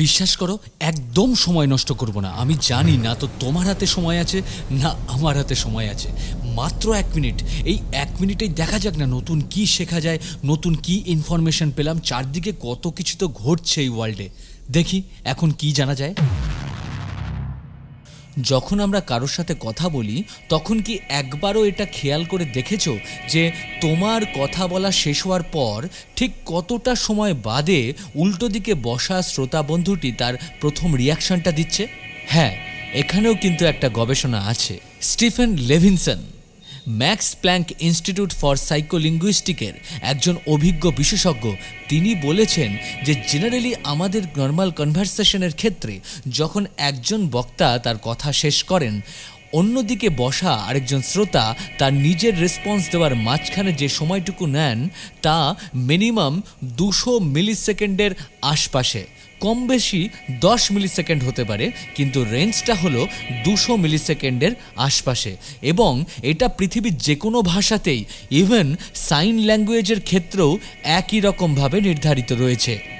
বিশ্বাস করো, একদম সময় নষ্ট করব না। আমি জানি না তো তোমার হাতে সময় আছে, না আমার হাতে সময় আছে। মাত্র এক মিনিট। এই এক মিনিটেই দেখা যাক না নতুন কি শেখা যায়, নতুন কি ইনফরমেশন পেলাম। চারদিকে কত কিছু তো ঘটছে এই ওয়ার্ল্ডে দেখি, এখন কি জানা যায়? যখন আমরা কারোর সাথে কথা বলি, তখন কি একবারও এটা খেয়াল করে দেখেছ যে তোমার কথা বলা শেষ হওয়ার পর ঠিক কতটা সময় বাদে উল্টো দিকে বসা শ্রোতা বন্ধুটি তার প্রথম রিয়াকশনটা দিচ্ছে? হ্যাঁ এখানেও কিন্তু একটা গবেষণা আছে। Stephen Levinson. Max Planck Institute for সাইকোলিঙ্গুইস্টিকের একজন অভিজ্ঞ বিশেষজ্ঞ। তিনি বলেছেন যে জেনারেলি আমাদের নর্মাল কনভারসেশনের ক্ষেত্রে যখন একজন বক্তা তার কথা শেষ করেন অন্যদিকে বসা আরেকজন শ্রোতা তার নিজের রেসপন্স দেওয়ার মাঝখানে যে সময়টুকু নেন, তা মিনিমাম দুশো মিলি সেকেন্ডের আশপাশে। কম বেশি দশ মিলি সেকেন্ড হতে পারে, কিন্তু রেঞ্জটা হলো দুশো মিলি সেকেন্ডের আশপাশে। এবং এটা পৃথিবীর যে কোনো ভাষাতেই ইভেন সাইন ল্যাঙ্গুয়েজের ক্ষেত্রেও একই রকমভাবে নির্ধারিত রয়েছে।